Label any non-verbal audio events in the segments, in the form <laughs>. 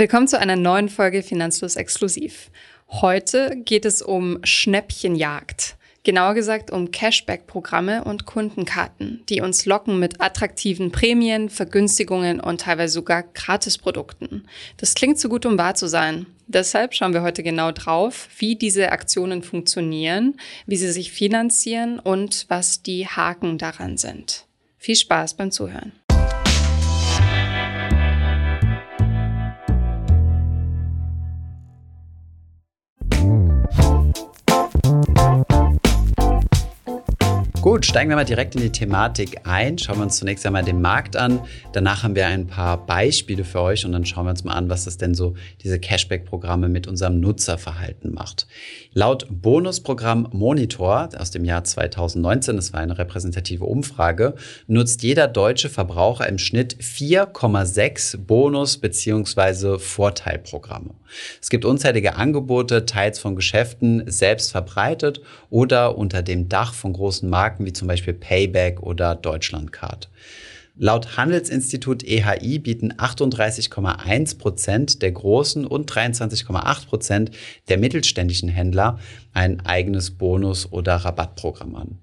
Willkommen zu einer neuen Folge Finanzlos Exklusiv. Heute geht es um Schnäppchenjagd. Genauer gesagt um Cashback-Programme und Kundenkarten, die uns locken mit attraktiven Prämien, Vergünstigungen und teilweise sogar Gratisprodukten. Das klingt zu gut, um wahr zu sein. Deshalb schauen wir heute genau drauf, wie diese Aktionen funktionieren, wie sie sich finanzieren und was die Haken daran sind. Viel Spaß beim Zuhören. Gut, steigen wir mal direkt in die Thematik ein. Schauen wir uns zunächst einmal den Markt an. Danach haben wir ein paar Beispiele für euch und dann schauen wir uns mal an, was das denn so diese Cashback-Programme mit unserem Nutzerverhalten macht. Laut Bonusprogramm Monitor aus dem Jahr 2019, das war eine repräsentative Umfrage, nutzt jeder deutsche Verbraucher im Schnitt 4,6 Bonus- bzw. Vorteilprogramme. Es gibt unzählige Angebote, teils von Geschäften selbst verbreitet oder unter dem Dach von großen Marken wie zum Beispiel Payback oder Deutschlandcard. Laut Handelsinstitut EHI bieten 38,1 Prozent der großen und 23,8 Prozent der mittelständischen Händler ein eigenes Bonus- oder Rabattprogramm an.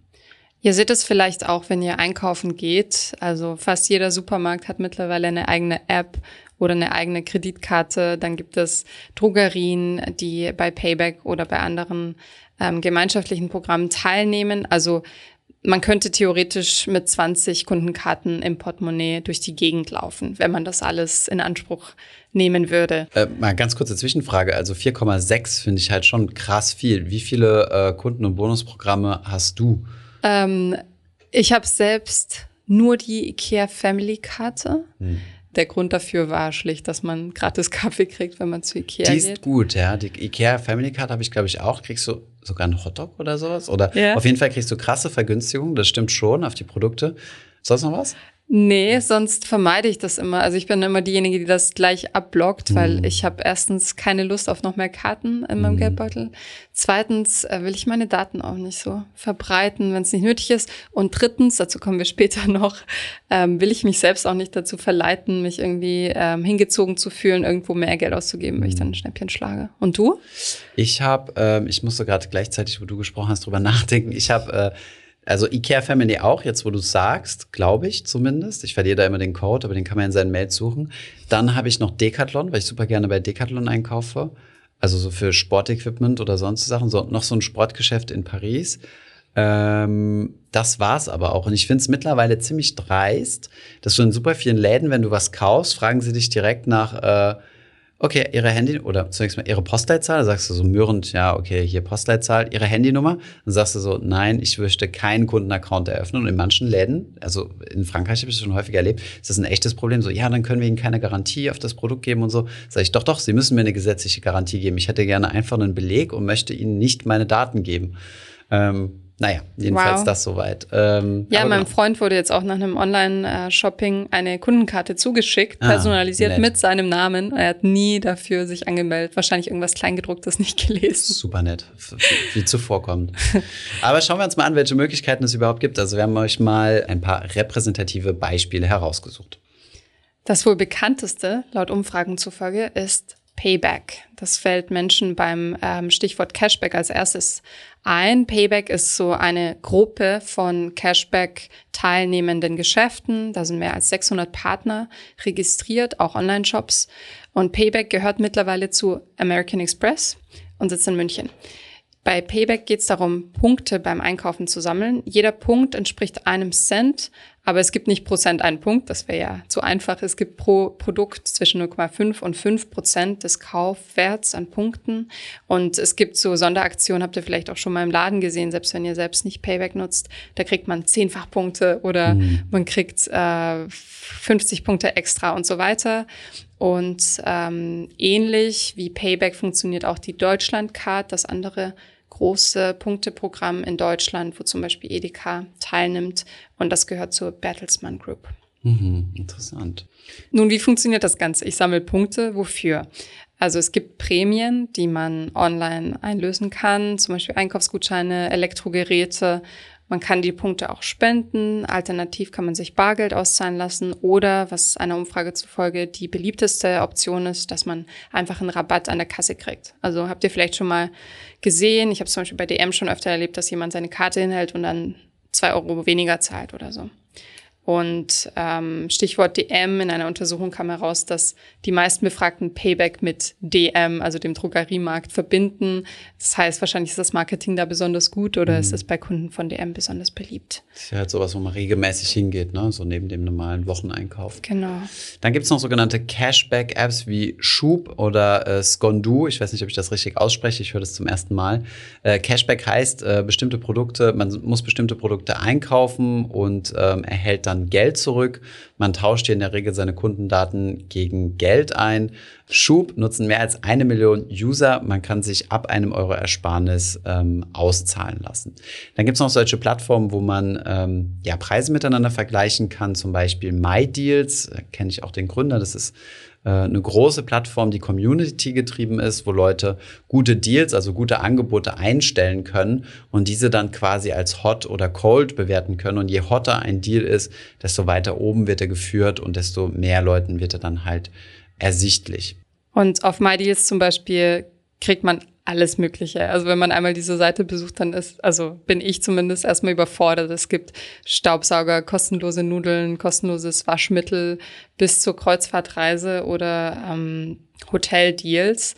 Ihr seht es vielleicht auch, wenn ihr einkaufen geht. Also fast jeder Supermarkt hat mittlerweile eine eigene App oder eine eigene Kreditkarte. Dann gibt es Drogerien, die bei Payback oder bei anderen ähm, gemeinschaftlichen Programmen teilnehmen. Also man könnte theoretisch mit 20 Kundenkarten im Portemonnaie durch die Gegend laufen, wenn man das alles in Anspruch nehmen würde. Äh, mal ganz kurze Zwischenfrage. Also 4,6 finde ich halt schon krass viel. Wie viele äh, Kunden- und Bonusprogramme hast du? Ähm, ich habe selbst nur die IKEA Family Karte. Hm. Der Grund dafür war schlicht, dass man gratis <laughs> Kaffee kriegt, wenn man zu Ikea geht. Die ist gut, ja. Die Ikea Family Card habe ich, glaube ich, auch. Kriegst du sogar einen Hotdog oder sowas? Oder ja. auf jeden Fall kriegst du krasse Vergünstigungen, das stimmt schon, auf die Produkte. Sonst noch was? Nee, sonst vermeide ich das immer. Also ich bin immer diejenige, die das gleich abblockt, weil mm. ich habe erstens keine Lust auf noch mehr Karten in meinem mm. Geldbeutel. Zweitens äh, will ich meine Daten auch nicht so verbreiten, wenn es nicht nötig ist. Und drittens, dazu kommen wir <laughs> später noch, ähm, will ich mich selbst auch nicht dazu verleiten, mich irgendwie ähm, hingezogen zu fühlen, irgendwo mehr Geld auszugeben, wenn ich dann ein Schnäppchen schlage. Und du? Ich habe, ähm, ich musste gerade gleichzeitig, wo du gesprochen hast, drüber <laughs> nachdenken. Ich habe äh, also IKEA Family auch, jetzt wo du sagst, glaube ich zumindest. Ich verliere da immer den Code, aber den kann man in seinen Mails suchen. Dann habe ich noch Decathlon, weil ich super gerne bei Decathlon einkaufe. Also so für Sportequipment oder sonst Sachen. So, noch so ein Sportgeschäft in Paris. Ähm, das war's aber auch. Und ich finde es mittlerweile ziemlich dreist, dass du in super vielen Läden, wenn du was kaufst, fragen sie dich direkt nach äh, Okay, Ihre Handy oder zunächst mal Ihre Postleitzahl, sagst du so mürrend, ja, okay, hier Postleitzahl, Ihre Handynummer, dann sagst du so, nein, ich möchte keinen Kundenaccount eröffnen. Und in manchen Läden, also in Frankreich habe ich das schon häufiger erlebt, ist das ein echtes Problem. So, ja, dann können wir Ihnen keine Garantie auf das Produkt geben und so. Sag ich, doch, doch, Sie müssen mir eine gesetzliche Garantie geben. Ich hätte gerne einfach einen Beleg und möchte Ihnen nicht meine Daten geben. Ähm, naja, jedenfalls wow. das soweit. Ähm, ja, meinem genau. Freund wurde jetzt auch nach einem Online-Shopping eine Kundenkarte zugeschickt, ah, personalisiert ah, mit seinem Namen. Er hat nie dafür sich angemeldet, wahrscheinlich irgendwas Kleingedrucktes nicht gelesen. Super nett, wie zuvorkommt. Aber schauen wir uns mal an, welche Möglichkeiten es überhaupt gibt. Also wir haben euch mal ein paar repräsentative Beispiele herausgesucht. Das wohl bekannteste, laut Umfragen zufolge, ist Payback. Das fällt Menschen beim ähm, Stichwort Cashback als erstes ein. Payback ist so eine Gruppe von Cashback teilnehmenden Geschäften. Da sind mehr als 600 Partner registriert, auch Online-Shops. Und Payback gehört mittlerweile zu American Express und sitzt in München. Bei Payback geht es darum, Punkte beim Einkaufen zu sammeln. Jeder Punkt entspricht einem Cent, aber es gibt nicht Prozent einen Punkt, das wäre ja zu einfach. Es gibt pro Produkt zwischen 0,5 und 5 Prozent des Kaufwerts an Punkten. Und es gibt so Sonderaktionen, habt ihr vielleicht auch schon mal im Laden gesehen, selbst wenn ihr selbst nicht Payback nutzt. Da kriegt man zehnfach Punkte oder mhm. man kriegt äh, 50 Punkte extra und so weiter. Und ähm, ähnlich wie Payback funktioniert auch die Deutschlandcard, das andere große Punkteprogramm in Deutschland, wo zum Beispiel Edeka teilnimmt. Und das gehört zur Bertelsmann Group. Mhm, interessant. Nun, wie funktioniert das Ganze? Ich sammle Punkte. Wofür? Also es gibt Prämien, die man online einlösen kann, zum Beispiel Einkaufsgutscheine, Elektrogeräte Man kann die Punkte auch spenden. Alternativ kann man sich Bargeld auszahlen lassen oder, was einer Umfrage zufolge die beliebteste Option ist, dass man einfach einen Rabatt an der Kasse kriegt. Also habt ihr vielleicht schon mal gesehen, ich habe zum Beispiel bei DM schon öfter erlebt, dass jemand seine Karte hinhält und dann zwei Euro weniger zahlt oder so. Und ähm, Stichwort DM, in einer Untersuchung kam heraus, dass die meisten Befragten Payback mit DM, also dem Drogeriemarkt, verbinden. Das heißt, wahrscheinlich ist das Marketing da besonders gut oder mhm. ist es bei Kunden von DM besonders beliebt. Das ist ja halt sowas, wo man regelmäßig hingeht, ne? so neben dem normalen Wocheneinkauf. Genau. Dann gibt's noch sogenannte Cashback-Apps wie Schub oder äh, Skondu. Ich weiß nicht, ob ich das richtig ausspreche, ich höre das zum ersten Mal. Äh, Cashback heißt, äh, bestimmte Produkte, man muss bestimmte Produkte einkaufen und ähm, erhält dann dann Geld zurück. Man tauscht hier in der Regel seine Kundendaten gegen Geld ein. Schub nutzen mehr als eine Million User. Man kann sich ab einem Euro Ersparnis ähm, auszahlen lassen. Dann gibt es noch solche Plattformen, wo man ähm, ja, Preise miteinander vergleichen kann. Zum Beispiel MyDeals, kenne ich auch den Gründer. Das ist äh, eine große Plattform, die Community getrieben ist, wo Leute gute Deals, also gute Angebote einstellen können und diese dann quasi als hot oder cold bewerten können. Und je hotter ein Deal ist, desto weiter oben wird er geführt und desto mehr Leuten wird er dann halt ersichtlich. Und auf MyDeals zum Beispiel kriegt man alles Mögliche. Also wenn man einmal diese Seite besucht, dann ist, also bin ich zumindest erstmal überfordert. Es gibt Staubsauger, kostenlose Nudeln, kostenloses Waschmittel bis zur Kreuzfahrtreise oder ähm, Hoteldeals.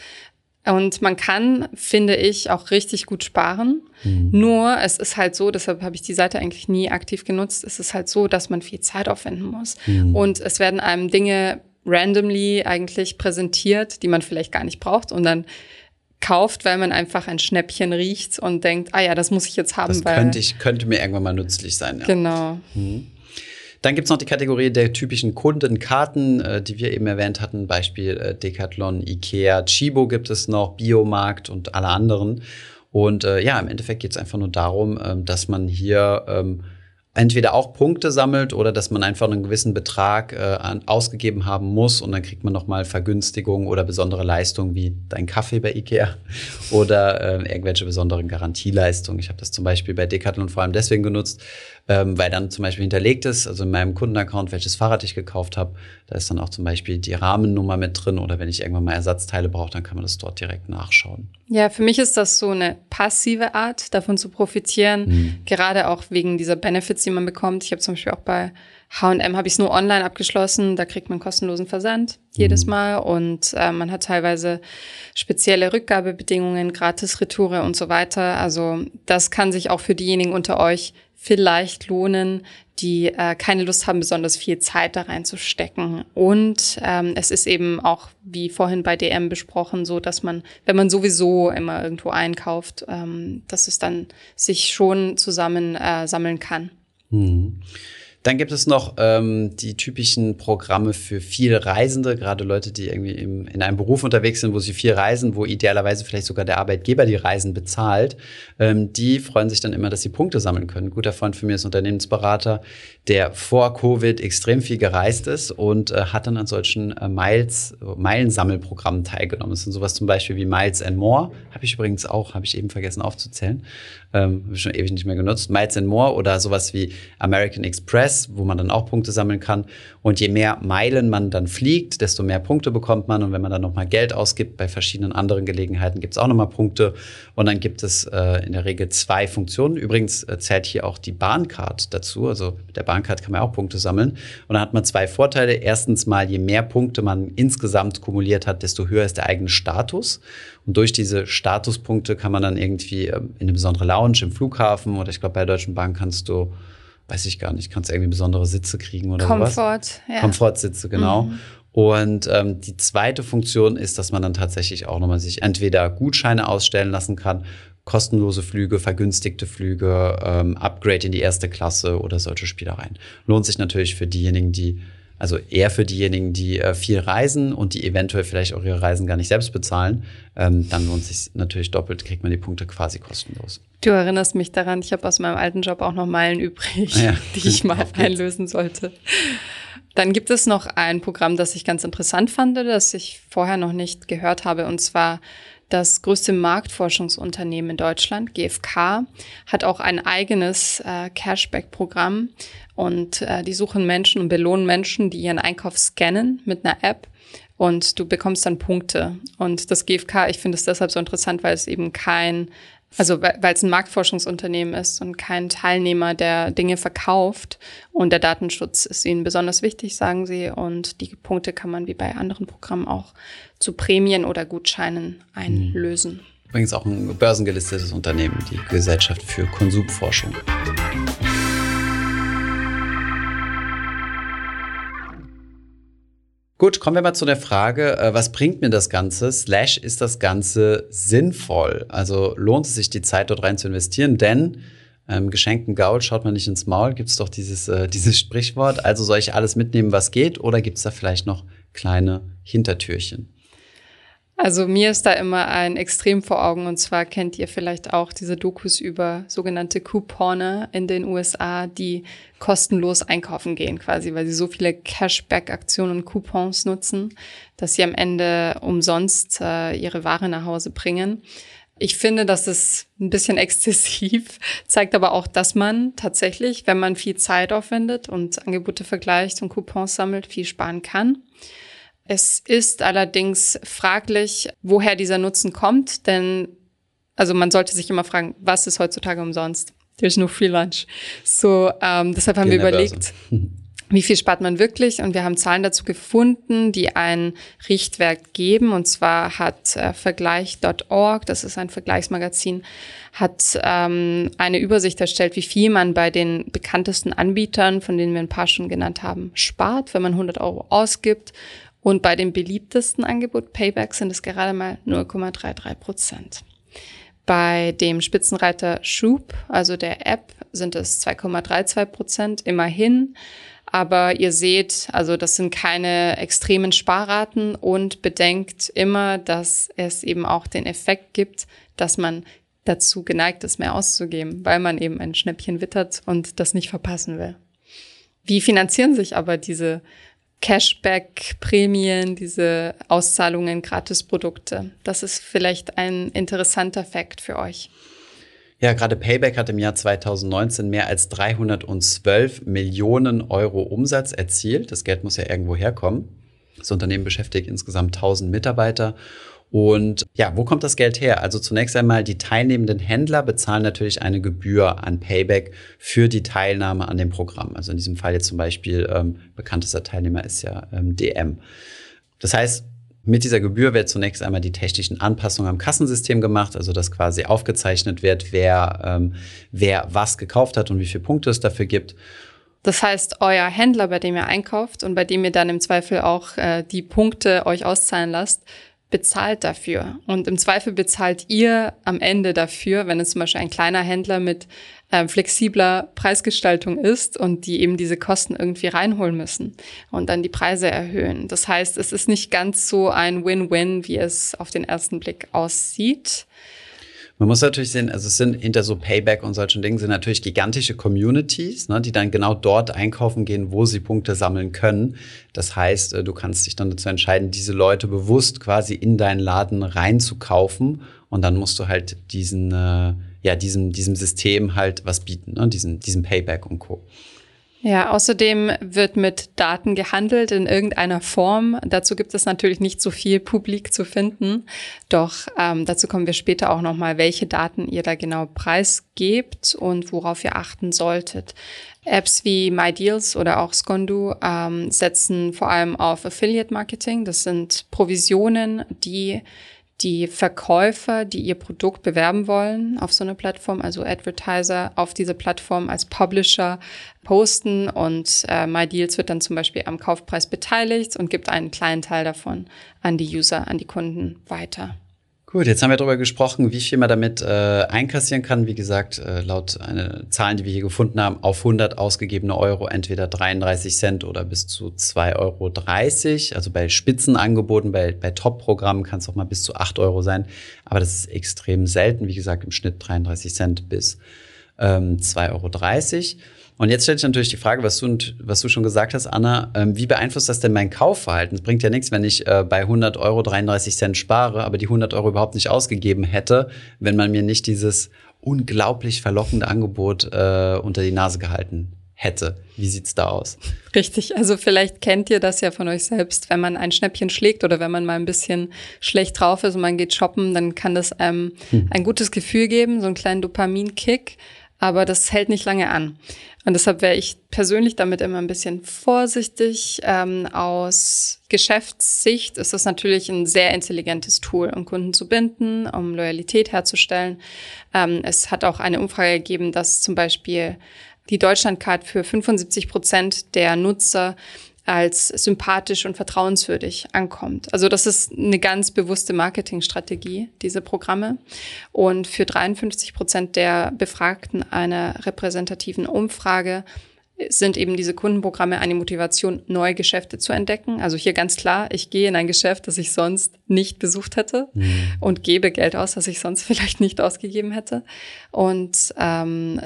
Und man kann, finde ich, auch richtig gut sparen. Mhm. Nur es ist halt so, deshalb habe ich die Seite eigentlich nie aktiv genutzt, es ist halt so, dass man viel Zeit aufwenden muss. Mhm. Und es werden einem Dinge randomly eigentlich präsentiert, die man vielleicht gar nicht braucht. Und dann kauft, weil man einfach ein Schnäppchen riecht und denkt, ah ja, das muss ich jetzt haben. Das könnte, ich, könnte mir irgendwann mal nützlich sein. Ja. Genau. Mhm. Dann gibt's noch die Kategorie der typischen Kundenkarten, äh, die wir eben erwähnt hatten. Beispiel äh, Decathlon, Ikea, Chibo gibt es noch, Biomarkt und alle anderen. Und äh, ja, im Endeffekt geht's einfach nur darum, ähm, dass man hier ähm, entweder auch Punkte sammelt oder dass man einfach einen gewissen Betrag äh, an, ausgegeben haben muss und dann kriegt man nochmal Vergünstigungen oder besondere Leistungen wie dein Kaffee bei Ikea <laughs> oder äh, irgendwelche besonderen Garantieleistungen. Ich habe das zum Beispiel bei Decathlon vor allem deswegen genutzt, ähm, weil dann zum Beispiel hinterlegt ist, also in meinem Kundenaccount, welches Fahrrad ich gekauft habe, da ist dann auch zum Beispiel die Rahmennummer mit drin oder wenn ich irgendwann mal Ersatzteile brauche, dann kann man das dort direkt nachschauen. Ja, für mich ist das so eine passive Art, davon zu profitieren, mhm. gerade auch wegen dieser Benefits, die man bekommt. Ich habe zum Beispiel auch bei H&M habe ich es nur online abgeschlossen. Da kriegt man kostenlosen Versand jedes mhm. Mal und äh, man hat teilweise spezielle Rückgabebedingungen, gratis Retoure und so weiter. Also das kann sich auch für diejenigen unter euch vielleicht lohnen, die äh, keine Lust haben, besonders viel Zeit da reinzustecken. Und ähm, es ist eben auch, wie vorhin bei DM besprochen, so, dass man, wenn man sowieso immer irgendwo einkauft, ähm, dass es dann sich schon zusammen äh, sammeln kann. Mhm. Dann gibt es noch ähm, die typischen Programme für viele Reisende, gerade Leute, die irgendwie im, in einem Beruf unterwegs sind, wo sie viel reisen, wo idealerweise vielleicht sogar der Arbeitgeber die Reisen bezahlt. Ähm, die freuen sich dann immer, dass sie Punkte sammeln können. Ein guter Freund von mir ist Unternehmensberater, der vor Covid extrem viel gereist ist und äh, hat dann an solchen äh, Miles, Meilensammelprogrammen teilgenommen. Das sind sowas zum Beispiel wie Miles and More. Habe ich übrigens auch, habe ich eben vergessen aufzuzählen. Ähm, schon ewig nicht mehr genutzt. Miles and More oder sowas wie American Express, wo man dann auch Punkte sammeln kann. Und je mehr Meilen man dann fliegt, desto mehr Punkte bekommt man. Und wenn man dann nochmal Geld ausgibt, bei verschiedenen anderen Gelegenheiten gibt es auch nochmal Punkte. Und dann gibt es äh, in der Regel zwei Funktionen. Übrigens äh, zählt hier auch die Bahncard dazu. Also mit der Bahncard kann man auch Punkte sammeln. Und dann hat man zwei Vorteile. Erstens mal, je mehr Punkte man insgesamt kumuliert hat, desto höher ist der eigene Status. Und durch diese Statuspunkte kann man dann irgendwie ähm, in eine besondere Lounge im Flughafen oder ich glaube bei der Deutschen Bank kannst du, weiß ich gar nicht, kannst du irgendwie besondere Sitze kriegen oder Komfort, sowas. Ja. Komfortsitze, genau. Mhm. Und ähm, die zweite Funktion ist, dass man dann tatsächlich auch nochmal sich entweder Gutscheine ausstellen lassen kann, kostenlose Flüge, vergünstigte Flüge, ähm, Upgrade in die erste Klasse oder solche Spielereien. Lohnt sich natürlich für diejenigen, die also eher für diejenigen, die äh, viel reisen und die eventuell vielleicht auch ihre Reisen gar nicht selbst bezahlen. Ähm, dann lohnt sich natürlich doppelt, kriegt man die Punkte quasi kostenlos. Du erinnerst mich daran, ich habe aus meinem alten Job auch noch Meilen übrig, ja. <laughs> die ich mal einlösen sollte. Dann gibt es noch ein Programm, das ich ganz interessant fand, das ich vorher noch nicht gehört habe, und zwar das größte Marktforschungsunternehmen in Deutschland, GfK, hat auch ein eigenes äh, Cashback-Programm und äh, die suchen Menschen und belohnen Menschen, die ihren Einkauf scannen mit einer App und du bekommst dann Punkte. Und das GfK, ich finde es deshalb so interessant, weil es eben kein also weil es ein Marktforschungsunternehmen ist und kein Teilnehmer, der Dinge verkauft. Und der Datenschutz ist ihnen besonders wichtig, sagen sie. Und die Punkte kann man wie bei anderen Programmen auch zu Prämien oder Gutscheinen einlösen. Übrigens auch ein börsengelistetes Unternehmen, die Gesellschaft für Konsumforschung. Gut, kommen wir mal zu der Frage, äh, was bringt mir das Ganze? Slash, ist das Ganze sinnvoll? Also lohnt es sich, die Zeit dort rein zu investieren? Denn ähm, geschenkten Gaul schaut man nicht ins Maul, gibt es doch dieses, äh, <laughs> dieses Sprichwort. Also soll ich alles mitnehmen, was geht? Oder gibt es da vielleicht noch kleine Hintertürchen? Also mir ist da immer ein Extrem vor Augen und zwar kennt ihr vielleicht auch diese Dokus über sogenannte Couponer in den USA, die kostenlos einkaufen gehen quasi, weil sie so viele Cashback-Aktionen und Coupons nutzen, dass sie am Ende umsonst äh, ihre Ware nach Hause bringen. Ich finde, das ist ein bisschen <laughs> exzessiv, zeigt aber auch, dass man tatsächlich, wenn man viel Zeit aufwendet und Angebote vergleicht und Coupons sammelt, viel sparen kann. Es ist allerdings fraglich, woher dieser Nutzen kommt, denn also man sollte sich immer fragen, was ist heutzutage umsonst? There's no free lunch. So, ähm, deshalb haben wir überlegt, wie viel spart man wirklich? Und wir haben Zahlen dazu gefunden, die einen Richtwert geben. Und zwar hat äh, Vergleich.org, das ist ein Vergleichsmagazin, hat ähm, eine Übersicht erstellt, wie viel man bei den bekanntesten Anbietern, von denen wir ein paar schon genannt haben, spart, wenn man 100 Euro ausgibt. Und bei dem beliebtesten Angebot Payback sind es gerade mal 0,33 Prozent. Bei dem Spitzenreiter Schub, also der App, sind es 2,32 Prozent immerhin. Aber ihr seht, also das sind keine extremen Sparraten und bedenkt immer, dass es eben auch den Effekt gibt, dass man dazu geneigt ist, mehr auszugeben, weil man eben ein Schnäppchen wittert und das nicht verpassen will. Wie finanzieren sich aber diese Cashback-Prämien, diese Auszahlungen, Gratisprodukte. Das ist vielleicht ein interessanter Fakt für euch. Ja, gerade Payback hat im Jahr 2019 mehr als 312 Millionen Euro Umsatz erzielt. Das Geld muss ja irgendwo herkommen. Das Unternehmen beschäftigt insgesamt 1000 Mitarbeiter und ja, wo kommt das Geld her? Also zunächst einmal, die teilnehmenden Händler bezahlen natürlich eine Gebühr an Payback für die Teilnahme an dem Programm. Also in diesem Fall jetzt zum Beispiel ähm, bekanntester Teilnehmer ist ja ähm, DM. Das heißt, mit dieser Gebühr wird zunächst einmal die technischen Anpassungen am Kassensystem gemacht, also dass quasi aufgezeichnet wird, wer, ähm, wer was gekauft hat und wie viele Punkte es dafür gibt. Das heißt, euer Händler, bei dem ihr einkauft und bei dem ihr dann im Zweifel auch äh, die Punkte euch auszahlen lasst, bezahlt dafür. Und im Zweifel bezahlt ihr am Ende dafür, wenn es zum Beispiel ein kleiner Händler mit äh, flexibler Preisgestaltung ist und die eben diese Kosten irgendwie reinholen müssen und dann die Preise erhöhen. Das heißt, es ist nicht ganz so ein Win-Win, wie es auf den ersten Blick aussieht. Man muss natürlich sehen, also es sind hinter so Payback und solchen Dingen sind natürlich gigantische Communities, ne, die dann genau dort einkaufen gehen, wo sie Punkte sammeln können. Das heißt, äh, du kannst dich dann dazu entscheiden, diese Leute bewusst quasi in deinen Laden reinzukaufen und dann musst du halt diesen, äh, ja, diesem, diesem System halt was bieten, ne, diesen, diesen Payback und Co. Ja, außerdem wird mit Daten gehandelt in irgendeiner Form. Dazu gibt es natürlich nicht so viel publik zu finden. Doch ähm, dazu kommen wir später auch nochmal, welche Daten ihr da genau preisgebt und worauf ihr achten solltet. Apps wie MyDeals oder auch Skondu ähm, setzen vor allem auf Affiliate Marketing. Das sind Provisionen, die die Verkäufer, die ihr Produkt bewerben wollen auf so eine Plattform, also Advertiser auf diese Plattform als Publisher posten und äh, MyDeals wird dann zum Beispiel am Kaufpreis beteiligt und gibt einen kleinen Teil davon an die User, an die Kunden weiter. Gut, jetzt haben wir darüber gesprochen, wie viel man damit äh, einkassieren kann. Wie gesagt, äh, laut eine Zahlen, die wir hier gefunden haben, auf 100 ausgegebene Euro entweder 33 Cent oder bis zu 2,30 Euro. Also bei Spitzenangeboten, bei, bei Top-Programmen kann es auch mal bis zu 8 Euro sein. Aber das ist extrem selten. Wie gesagt, im Schnitt 33 Cent bis ähm, 2,30 Euro. Und jetzt stellt sich natürlich die Frage, was du, was du schon gesagt hast, Anna, ähm, wie beeinflusst das denn mein Kaufverhalten? Es bringt ja nichts, wenn ich äh, bei 100 Euro 33 Cent spare, aber die 100 Euro überhaupt nicht ausgegeben hätte, wenn man mir nicht dieses unglaublich verlockende Angebot äh, unter die Nase gehalten hätte. Wie sieht's da aus? Richtig, also vielleicht kennt ihr das ja von euch selbst, wenn man ein Schnäppchen schlägt oder wenn man mal ein bisschen schlecht drauf ist und man geht shoppen, dann kann das einem hm. ein gutes Gefühl geben, so einen kleinen Dopaminkick aber das hält nicht lange an. Und deshalb wäre ich persönlich damit immer ein bisschen vorsichtig. Ähm, aus Geschäftssicht ist das natürlich ein sehr intelligentes Tool, um Kunden zu binden, um Loyalität herzustellen. Ähm, es hat auch eine Umfrage gegeben, dass zum Beispiel die Deutschlandcard für 75 Prozent der Nutzer als sympathisch und vertrauenswürdig ankommt. Also das ist eine ganz bewusste Marketingstrategie, diese Programme. Und für 53 Prozent der Befragten einer repräsentativen Umfrage sind eben diese Kundenprogramme eine Motivation, neue Geschäfte zu entdecken. Also hier ganz klar, ich gehe in ein Geschäft, das ich sonst nicht besucht hätte mhm. und gebe Geld aus, das ich sonst <laughs> vielleicht nicht ausgegeben hätte. Und ähm,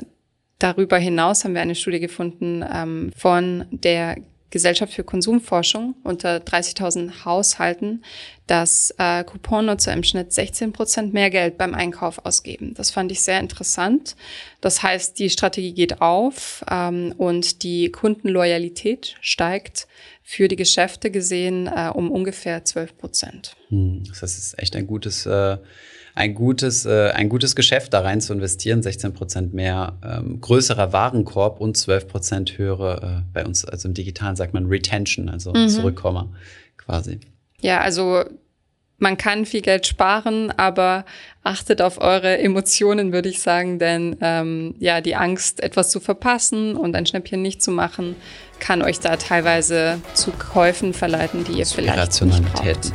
darüber hinaus haben wir eine Studie gefunden ähm, von der Gesellschaft für Konsumforschung unter 30.000 Haushalten, dass äh, Couponnutzer im Schnitt 16 Prozent mehr Geld beim Einkauf ausgeben. Das fand ich sehr interessant. Das heißt, die Strategie geht auf ähm, und die Kundenloyalität steigt für die Geschäfte gesehen äh, um ungefähr 12 Prozent. Hm, das ist echt ein gutes äh ein gutes, äh, ein gutes Geschäft da rein zu investieren, 16 Prozent mehr, ähm, größerer Warenkorb und 12 Prozent höhere, äh, bei uns, also im Digitalen sagt man Retention, also mhm. Zurückkommer quasi. Ja, also man kann viel Geld sparen, aber achtet auf eure Emotionen, würde ich sagen, denn ähm, ja, die Angst, etwas zu verpassen und ein Schnäppchen nicht zu machen, kann euch da teilweise zu Käufen verleiten, die ihr vielleicht nicht braucht.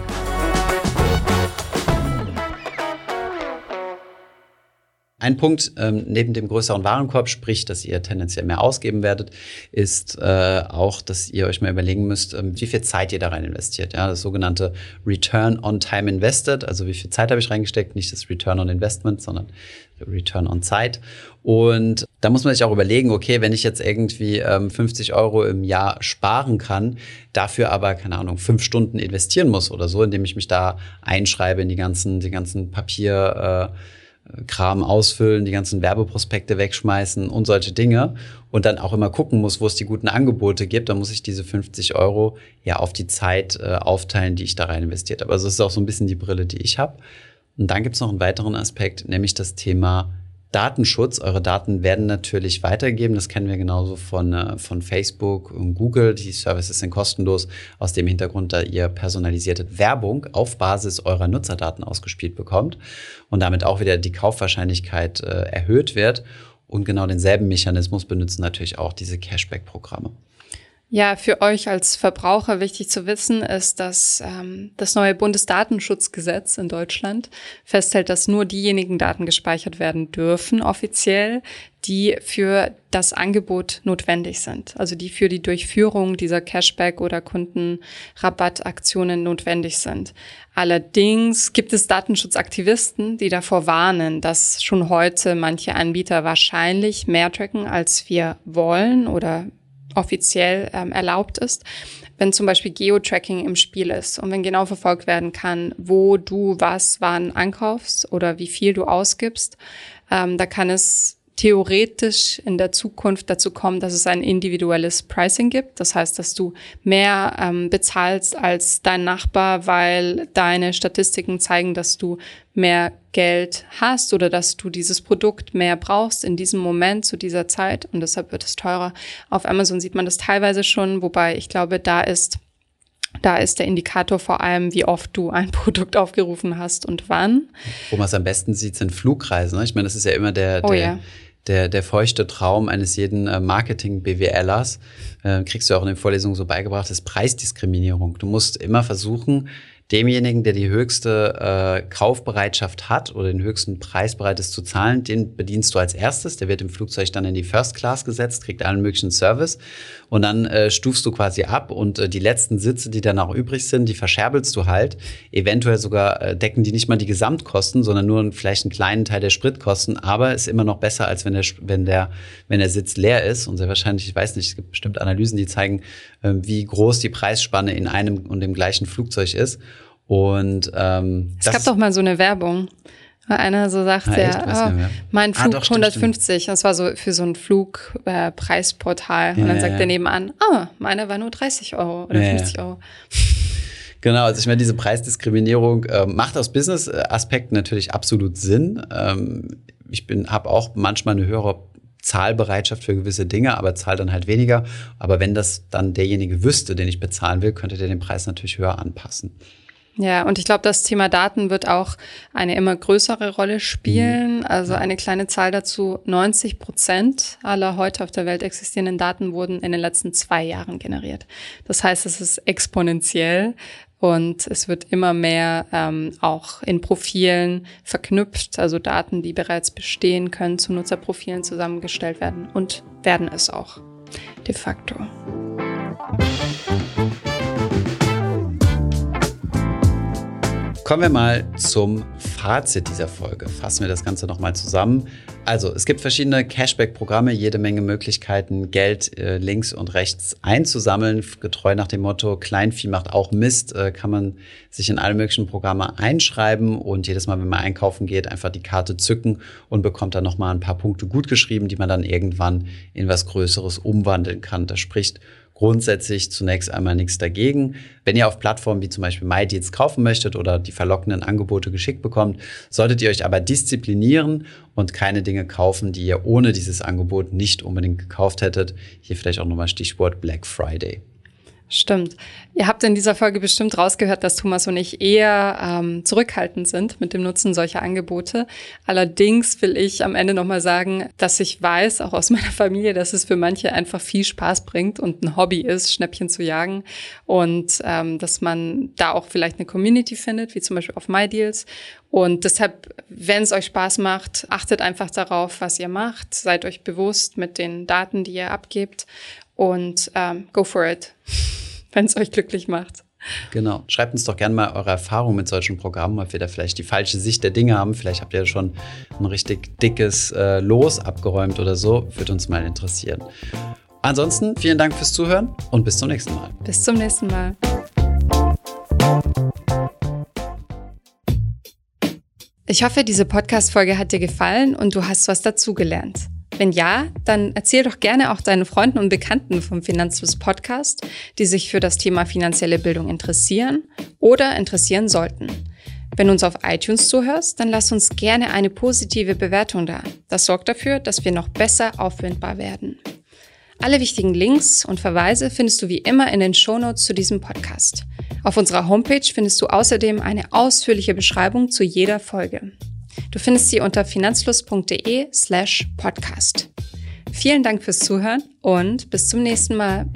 Ein Punkt ähm, neben dem größeren Warenkorb, sprich, dass ihr tendenziell mehr ausgeben werdet, ist äh, auch, dass ihr euch mal überlegen müsst, ähm, wie viel Zeit ihr da rein investiert. Ja, das sogenannte Return on Time Invested, also wie viel Zeit habe ich reingesteckt, nicht das Return on Investment, sondern Return on Zeit. Und da muss man sich auch überlegen, okay, wenn ich jetzt irgendwie ähm, 50 Euro im Jahr sparen kann, dafür aber, keine Ahnung, fünf Stunden investieren muss oder so, indem ich mich da einschreibe in die ganzen, die ganzen Papier, äh, Kram ausfüllen, die ganzen Werbeprospekte wegschmeißen und solche Dinge und dann auch immer gucken muss, wo es die guten Angebote gibt, dann muss ich diese 50 Euro ja auf die Zeit äh, aufteilen, die ich da rein investiert habe. Also das ist auch so ein bisschen die Brille, die ich habe. Und dann gibt es noch einen weiteren Aspekt, nämlich das Thema Datenschutz. Eure Daten werden natürlich weitergegeben. Das kennen wir genauso von, äh, von Facebook und Google. Die Services sind kostenlos aus dem Hintergrund, da ihr personalisierte Werbung auf Basis eurer Nutzerdaten ausgespielt bekommt und damit auch wieder die Kaufwahrscheinlichkeit äh, erhöht wird. Und genau denselben Mechanismus benutzen natürlich auch diese Cashback-Programme. Ja, für euch als Verbraucher wichtig zu wissen ist, dass ähm, das neue Bundesdatenschutzgesetz in Deutschland festhält, dass nur diejenigen Daten gespeichert werden dürfen, offiziell, die für das Angebot notwendig sind. Also die für die Durchführung dieser Cashback- oder Kundenrabattaktionen notwendig sind. Allerdings gibt es Datenschutzaktivisten, die davor warnen, dass schon heute manche Anbieter wahrscheinlich mehr tracken, als wir wollen oder offiziell ähm, erlaubt ist, wenn zum Beispiel Geo-Tracking im Spiel ist und wenn genau verfolgt werden kann, wo du was wann ankaufst oder wie viel du ausgibst, ähm, da kann es theoretisch in der Zukunft dazu kommen, dass es ein individuelles Pricing gibt. Das heißt, dass du mehr ähm, bezahlst als dein Nachbar, weil deine Statistiken zeigen, dass du mehr Geld hast oder dass du dieses Produkt mehr brauchst in diesem Moment zu dieser Zeit und deshalb wird es teurer. Auf Amazon sieht man das teilweise schon, wobei ich glaube, da ist da ist der Indikator vor allem, wie oft du ein <laughs> Produkt aufgerufen hast und wann. Wo man es am besten sieht, sind Flugreisen. Ne? Ich meine, das ist ja immer der, oh, der, ja der, der feuchte Traum eines jeden äh, Marketing-BWLers, äh, kriegst du auch in den Vorlesungen so beigebracht, ist Preisdiskriminierung. Du musst immer versuchen, demjenigen, der die höchste äh, Kaufbereitschaft hat oder den höchsten Preis bereit ist zu zahlen, den bedienst du als erstes. Der wird im Flugzeug dann in die First Class gesetzt, kriegt allen möglichen Service und dann äh, stufst du quasi ab und äh, die letzten Sitze, die dann noch übrig sind, die verscherbelst du halt. Eventuell sogar äh, decken die nicht mal die Gesamtkosten, sondern nur vielleicht einen kleinen Teil der Spritkosten, aber ist immer noch besser, als wenn der, wenn der, wenn der Sitz leer ist und sehr wahrscheinlich, ich weiß nicht, es gibt bestimmt Analysen, die zeigen, äh, wie groß die Preisspanne in einem und dem gleichen Flugzeug ist. Und ähm, es gab doch mal so eine Werbung. Einer so sagt, ah, ja, oh, mein ah, Flug ah, doch, 150. Stimmt. Das war so für so ein Flugpreisportal. Äh, und dann sagt ja. er nebenan, ah, oh, meiner war nur 30 Euro oder ja, 50 Euro. <laughs> Genau, also ich meine, diese Preisdiskriminierung äh, macht aus Business-Aspekten natürlich absolut Sinn. Ähm, ich bin, habe auch manchmal eine höhere Zahlbereitschaft für gewisse Dinge, aber zahle dann halt weniger. Aber wenn das dann derjenige wüsste, den ich bezahlen will, könnte der den Preis natürlich höher anpassen. Ja, und ich glaube, das Thema Daten wird auch eine immer größere Rolle spielen. Mhm. Also eine kleine Zahl dazu, 90 Prozent aller heute auf der Welt existierenden Daten wurden in den letzten zwei Jahren generiert. Das heißt, es ist exponentiell und es wird immer mehr ähm, auch in Profilen verknüpft, also Daten, die bereits bestehen, können zu Nutzerprofilen zusammengestellt werden und werden es auch de facto. Kommen wir mal zum Fazit dieser Folge. Fassen wir das Ganze nochmal zusammen. Also, es gibt verschiedene Cashback-Programme, jede Menge Möglichkeiten, Geld äh, links und rechts einzusammeln. Getreu nach dem Motto, Kleinvieh macht auch Mist, äh, kann man sich in alle möglichen Programme einschreiben und jedes Mal, wenn man einkaufen geht, einfach die Karte zücken und bekommt dann nochmal ein paar Punkte gut geschrieben, die man dann irgendwann in was Größeres umwandeln kann. Das spricht grundsätzlich zunächst einmal nichts dagegen. Wenn ihr auf Plattformen wie zum Beispiel MyDeals kaufen möchtet oder die verlockenden Angebote geschickt bekommt, solltet ihr euch aber disziplinieren und keine Dinge kaufen, die ihr ohne dieses Angebot nicht unbedingt gekauft hättet. Hier vielleicht auch nochmal Stichwort Black Friday. Stimmt. Ihr habt in dieser Folge bestimmt rausgehört, dass Thomas und ich eher ähm, zurückhaltend sind mit dem Nutzen solcher Angebote. Allerdings will ich am Ende nochmal sagen, dass ich weiß, auch aus <laughs> meiner Familie, dass es für manche einfach viel Spaß bringt und ein Hobby ist, Schnäppchen zu jagen. Und ähm, dass man da auch vielleicht eine Community findet, wie zum Beispiel auf MyDeals. Und deshalb, wenn es euch Spaß macht, achtet einfach darauf, was ihr macht. Seid euch bewusst mit den Daten, die ihr abgebt und ähm, go for it, <laughs> wenn es euch glücklich macht. Genau. Schreibt uns doch gerne mal eure Erfahrungen mit solchen Programmen, ob wir da vielleicht die falsche Sicht der Dinge haben. Vielleicht habt ihr ja schon ein richtig dickes äh, Los abgeräumt oder so. Würde uns mal interessieren. Ansonsten vielen Dank fürs Zuhören und bis zum nächsten Mal. Bis zum nächsten Mal. Ich hoffe, diese Podcast-Folge hat dir gefallen und du hast was dazugelernt. Wenn ja, dann erzähl doch gerne auch deinen Freunden und Bekannten vom Finanzfluss Podcast, die sich für das Thema finanzielle Bildung interessieren oder interessieren sollten. Wenn du uns auf iTunes zuhörst, dann lass uns gerne eine positive Bewertung da. Das sorgt dafür, dass wir noch besser auffindbar werden. Alle wichtigen Links und Verweise findest du wie immer in den Shownotes zu diesem Podcast. Auf unserer Homepage findest du außerdem eine ausführliche Beschreibung zu jeder Folge. Du findest sie unter finanzfluss.de slash podcast. Vielen Dank fürs Zuhören und bis zum nächsten Mal.